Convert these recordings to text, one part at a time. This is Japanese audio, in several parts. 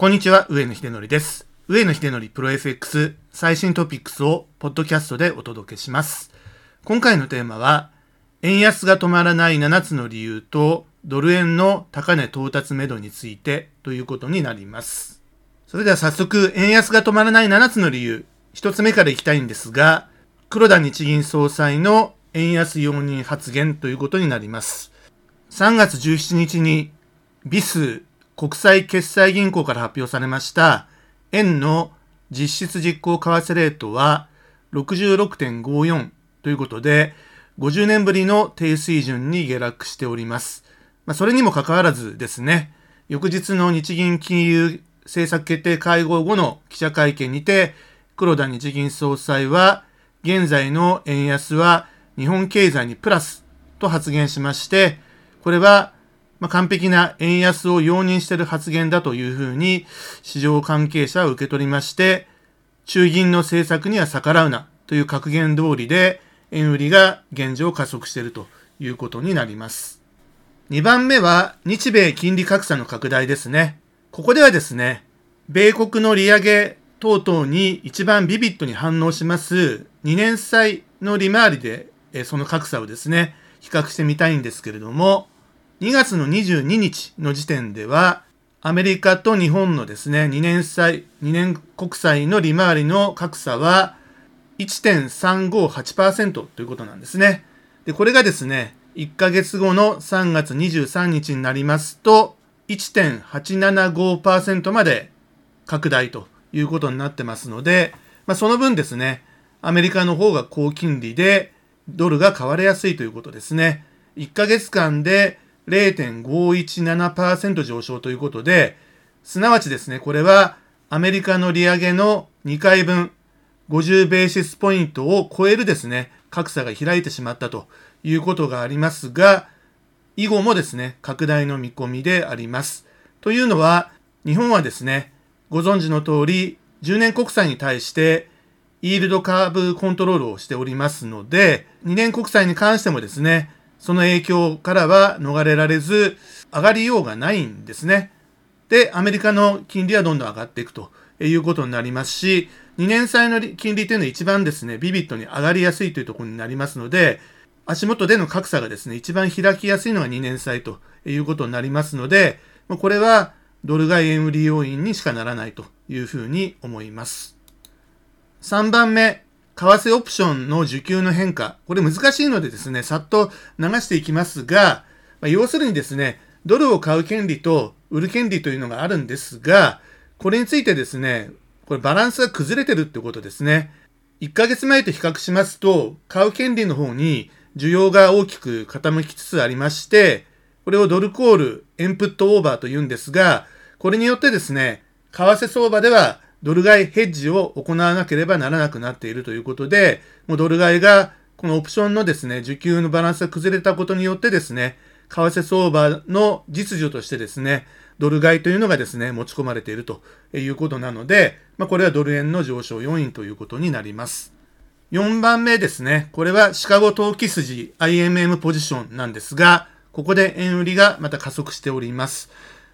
こんにちは、上野秀則です。上野秀則プロ FX 最新トピックスをポッドキャストでお届けします。今回のテーマは、円安が止まらない7つの理由とドル円の高値到達目処についてということになります。それでは早速、円安が止まらない7つの理由、一つ目からいきたいんですが、黒田日銀総裁の円安容認発言ということになります。3月17日にビス国際決済銀行から発表されました円の実質実行為替レートは66.54ということで50年ぶりの低水準に下落しております。まあ、それにもかかわらずですね、翌日の日銀金融政策決定会合後の記者会見にて黒田日銀総裁は現在の円安は日本経済にプラスと発言しまして、これはまあ、完璧な円安を容認している発言だというふうに市場関係者は受け取りまして、中銀の政策には逆らうなという格言通りで円売りが現状加速しているということになります。2番目は日米金利格差の拡大ですね。ここではですね、米国の利上げ等々に一番ビビッドに反応します2年債の利回りでその格差をですね、比較してみたいんですけれども、2月の22日の時点では、アメリカと日本のですね、2年債、2年国債の利回りの格差は1.358%ということなんですね。で、これがですね、1ヶ月後の3月23日になりますと、1.875%まで拡大ということになってますので、まあ、その分ですね、アメリカの方が高金利でドルが買われやすいということですね。1ヶ月間で0.517%上昇ということで、すなわちですね、これはアメリカの利上げの2回分、50ベーシスポイントを超えるですね、格差が開いてしまったということがありますが、以後もですね、拡大の見込みであります。というのは、日本はですね、ご存知の通り、10年国債に対して、イールドカーブコントロールをしておりますので、2年国債に関してもですね、その影響からは逃れられず、上がりようがないんですね。で、アメリカの金利はどんどん上がっていくということになりますし、2年債の金利というのは一番ですね、ビビットに上がりやすいというところになりますので、足元での格差がですね、一番開きやすいのが2年債ということになりますので、これはドル買い円売り要因にしかならないというふうに思います。3番目、為替オプションの受給の変化。これ難しいのでですね、さっと流していきますが、まあ、要するにですね、ドルを買う権利と売る権利というのがあるんですが、これについてですね、これバランスが崩れてるってことですね。1ヶ月前と比較しますと、買う権利の方に需要が大きく傾きつつありまして、これをドルコール、エンプットオーバーと言うんですが、これによってですね、為替相場ではドル買いヘッジを行わなければならなくなっているということで、もうドル買いがこのオプションのですね、受給のバランスが崩れたことによってですね、為替相場の実需としてですね、ドル買いというのがですね、持ち込まれているということなので、まあ、これはドル円の上昇要因ということになります。4番目ですね。これはシカゴ投機筋 IMM ポジションなんですが、ここで円売りがまた加速しております。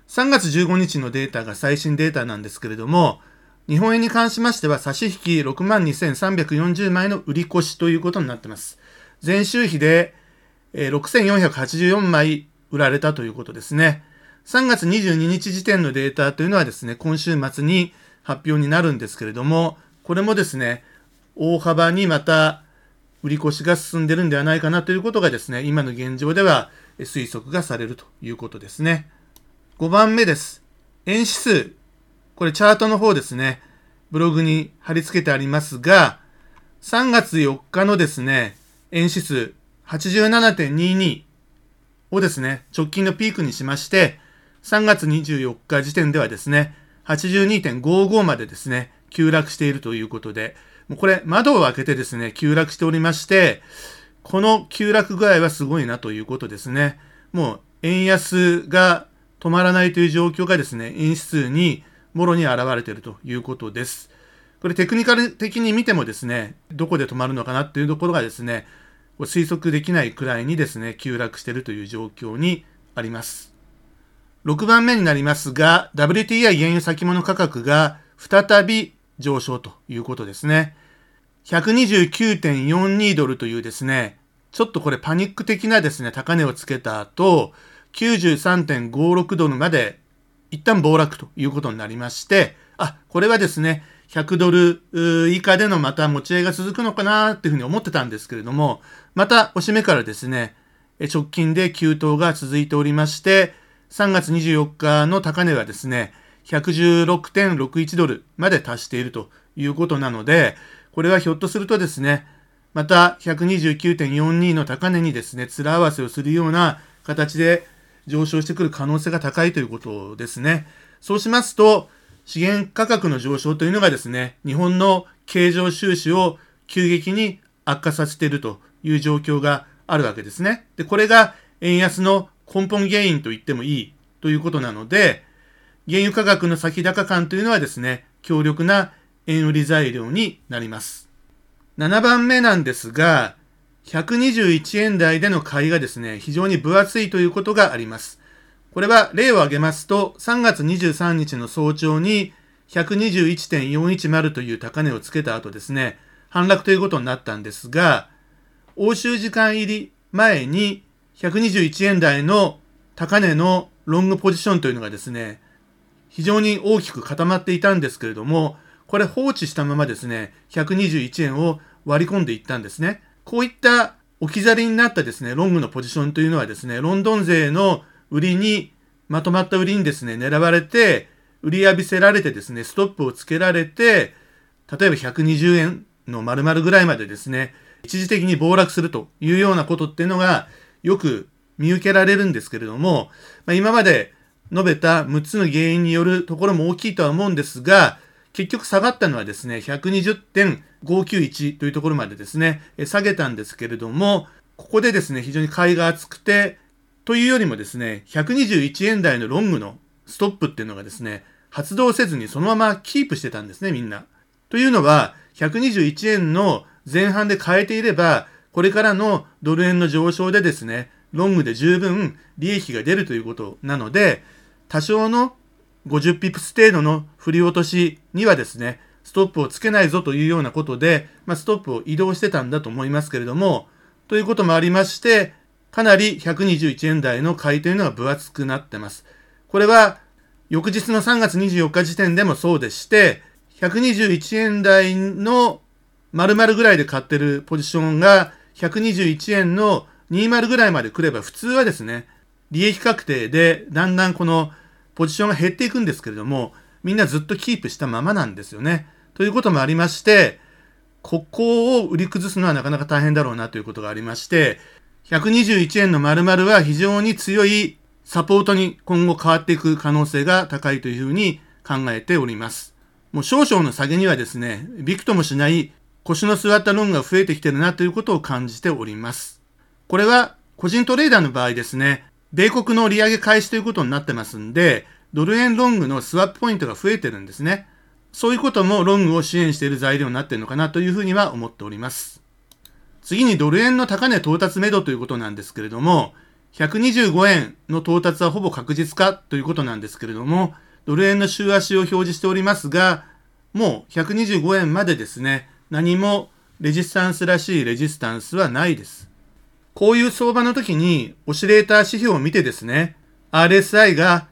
3月15日のデータが最新データなんですけれども、日本円に関しましては差し引き62,340枚の売り越しということになっています。前週比で6,484枚売られたということですね。3月22日時点のデータというのはですね、今週末に発表になるんですけれども、これもですね、大幅にまた売り越しが進んでるんではないかなということがですね、今の現状では推測がされるということですね。5番目です。円指数。これチャートの方ですね、ブログに貼り付けてありますが、3月4日のですね、円指数87.22をですね、直近のピークにしまして、3月24日時点ではですね、82.55までですね、急落しているということで、もうこれ窓を開けてですね、急落しておりまして、この急落具合はすごいなということですね。もう円安が止まらないという状況がですね、円指数にもろに現れているということです。これテクニカル的に見てもですね、どこで止まるのかなっていうところがですね、推測できないくらいにですね、急落しているという状況にあります。6番目になりますが、WTI 原油先物価格が再び上昇ということですね。129.42ドルというですね、ちょっとこれパニック的なですね、高値をつけた後、93.56ドルまで一旦暴落ということになりまして、あ、これはですね、100ドル以下でのまた持ち合いが続くのかなっていうふうに思ってたんですけれども、またおしめからですね、直近で急騰が続いておりまして、3月24日の高値はですね、116.61ドルまで達しているということなので、これはひょっとするとですね、また129.42の高値にですね、面合わせをするような形で上昇してくる可能性が高いということですね。そうしますと、資源価格の上昇というのがですね、日本の経常収支を急激に悪化させているという状況があるわけですね。で、これが円安の根本原因と言ってもいいということなので、原油価格の先高感というのはですね、強力な円売り材料になります。7番目なんですが、121円台での買いがですね、非常に分厚いということがあります。これは例を挙げますと、3月23日の早朝に121.410という高値をつけた後ですね、反落ということになったんですが、欧州時間入り前に121円台の高値のロングポジションというのがですね、非常に大きく固まっていたんですけれども、これ放置したままですね、121円を割り込んでいったんですね。こういった置き去りになったですね、ロングのポジションというのはですね、ロンドン勢の売りに、まとまった売りにですね、狙われて、売り浴びせられてですね、ストップをつけられて、例えば120円の丸々ぐらいまでですね、一時的に暴落するというようなことっていうのがよく見受けられるんですけれども、まあ、今まで述べた6つの原因によるところも大きいとは思うんですが、結局下がったのはですね、120.591というところまでですね、下げたんですけれども、ここでですね、非常に買いが厚くて、というよりもですね、121円台のロングのストップっていうのがですね、発動せずにそのままキープしてたんですね、みんな。というのは、121円の前半で変えていれば、これからのドル円の上昇でですね、ロングで十分利益が出るということなので、多少の50ピプス程度の振り落としにはですね、ストップをつけないぞというようなことで、まあ、ストップを移動してたんだと思いますけれども、ということもありまして、かなり121円台の買いというのが分厚くなってます。これは翌日の3月24日時点でもそうでして、121円台の丸々ぐらいで買ってるポジションが121円の20ぐらいまで来れば普通はですね、利益確定でだんだんこのポジションが減っていくんですけれども、みんなずっとキープしたままなんですよね。ということもありまして、ここを売り崩すのはなかなか大変だろうなということがありまして、121円の丸々は非常に強いサポートに今後変わっていく可能性が高いというふうに考えております。もう少々の下げにはですね、びくともしない腰の座ったロンが増えてきてるなということを感じております。これは個人トレーダーの場合ですね、米国の利上げ開始ということになってますんで、ドル円ロングのスワップポイントが増えてるんですね。そういうこともロングを支援している材料になっているのかなというふうには思っております。次にドル円の高値到達目処ということなんですけれども、125円の到達はほぼ確実かということなんですけれども、ドル円の週足を表示しておりますが、もう125円までですね、何もレジスタンスらしいレジスタンスはないです。こういう相場の時にオシレーター指標を見てですね、RSI が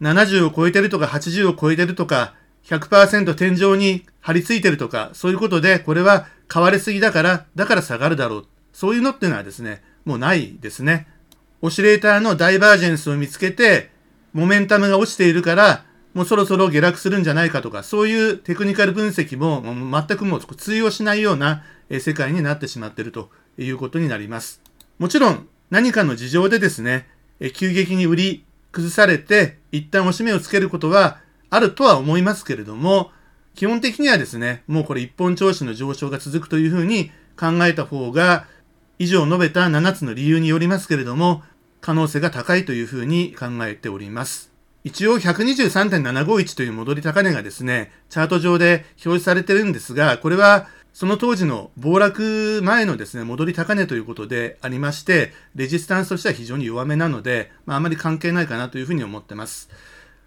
70を超えてるとか80を超えてるとか100%天井に張り付いてるとか、そういうことで、これは買われすぎだから、だから下がるだろう。そういうのっていうのはですね、もうないですね。オシレーターのダイバージェンスを見つけて、モメンタムが落ちているから、もうそろそろ下落するんじゃないかとか、そういうテクニカル分析も全くもう通用しないような世界になってしまっているということになります。もちろん何かの事情でですね、急激に売り崩されて一旦押し目をつけることはあるとは思いますけれども、基本的にはですね、もうこれ一本調子の上昇が続くというふうに考えた方が、以上述べた7つの理由によりますけれども、可能性が高いというふうに考えております。一応123.751という戻り高値がですね、チャート上で表示されてるんですが、これはその当時の暴落前のですね、戻り高値ということでありまして、レジスタンスとしては非常に弱めなので、まあ、あまり関係ないかなというふうに思ってます。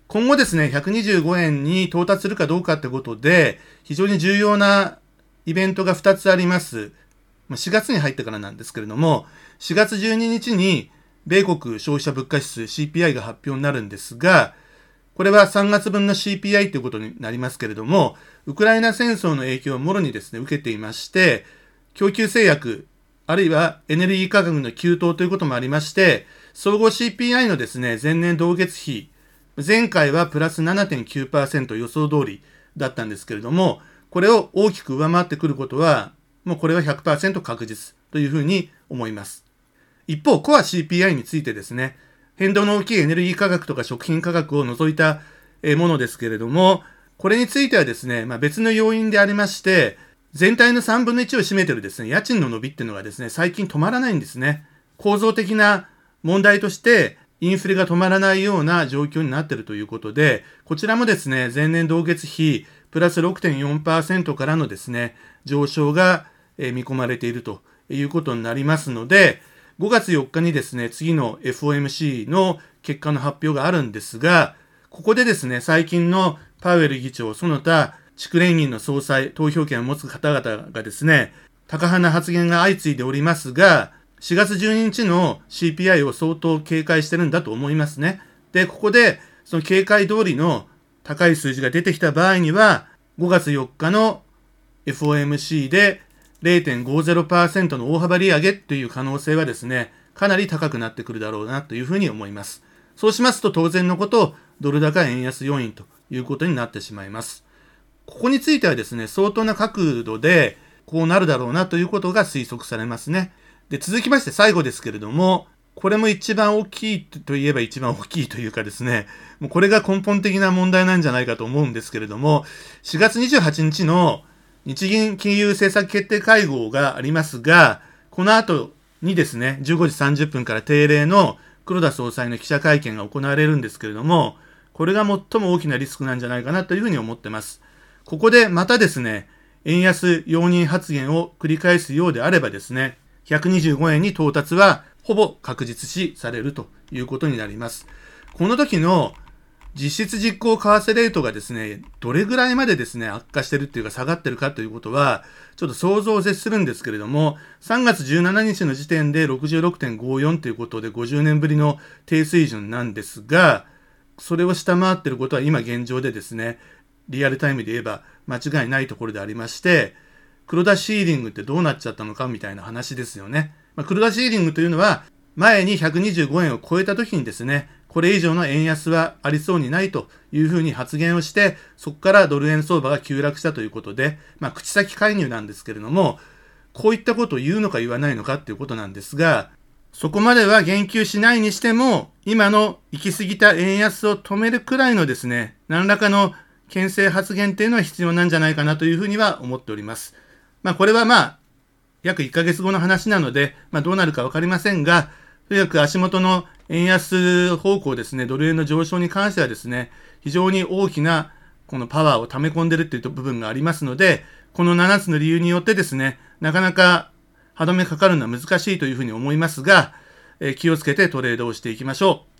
今後ですね、125円に到達するかどうかってことで、非常に重要なイベントが2つあります。4月に入ってからなんですけれども、4月12日に米国消費者物価指数 CPI が発表になるんですが、これは3月分の CPI ということになりますけれども、ウクライナ戦争の影響をもろにですね、受けていまして、供給制約、あるいはエネルギー価格の急騰ということもありまして、総合 CPI のですね、前年同月比、前回はプラス7.9%予想通りだったんですけれども、これを大きく上回ってくることは、もうこれは100%確実というふうに思います。一方、コア CPI についてですね、変動の大きいエネルギー価格とか食品価格を除いたものですけれども、これについてはですね、まあ、別の要因でありまして、全体の3分の1を占めてるですね、家賃の伸びっていうのがですね、最近止まらないんですね。構造的な問題として、インフレが止まらないような状況になっているということで、こちらもですね、前年同月比プラス6.4%からのですね、上昇が見込まれているということになりますので、5月4日にですね、次の FOMC の結果の発表があるんですが、ここでですね、最近のパウエル議長、その他、地区連銀の総裁、投票権を持つ方々がですね、高派な発言が相次いでおりますが、4月12日の CPI を相当警戒してるんだと思いますね。で、ここで、その警戒通りの高い数字が出てきた場合には、5月4日の FOMC で0.50%の大幅利上げという可能性はですね、かなり高くなってくるだろうなというふうに思います。そうしますと当然のことドル高円安要因ということになってしまいます。ここについてはですね、相当な角度でこうなるだろうなということが推測されますね。で、続きまして最後ですけれども、これも一番大きいといえば一番大きいというかですね、もうこれが根本的な問題なんじゃないかと思うんですけれども、4月28日の日銀金融政策決定会合がありますが、この後にですね、15時30分から定例の黒田総裁の記者会見が行われるんですけれども、これが最も大きなリスクなんじゃないかなというふうに思ってます。ここでまたですね、円安容認発言を繰り返すようであればですね、125円に到達はほぼ確実視されるということになります。この時の実質実行為替レートがですね、どれぐらいまでですね、悪化してるっていうか下がってるかということは、ちょっと想像を絶するんですけれども、3月17日の時点で66.54ということで50年ぶりの低水準なんですが、それを下回ってることは今現状でですね、リアルタイムで言えば間違いないところでありまして、黒田シーリングってどうなっちゃったのかみたいな話ですよね。まあ、黒田シーリングというのは、前に125円を超えた時にですね、これ以上の円安はありそうにないというふうに発言をして、そこからドル円相場が急落したということで、まあ、口先介入なんですけれども、こういったことを言うのか言わないのかっていうことなんですが、そこまでは言及しないにしても、今の行き過ぎた円安を止めるくらいのですね、何らかの牽制発言っていうのは必要なんじゃないかなというふうには思っております。まあこれはまあ、約1ヶ月後の話なので、まあどうなるかわかりませんが、とにかく足元の円安方向ですね、ドル円の上昇に関してはですね、非常に大きなこのパワーを溜め込んでるっていう部分がありますので、この7つの理由によってですね、なかなか歯止めかかるのは難しいというふうに思いますが、え気をつけてトレードをしていきましょう。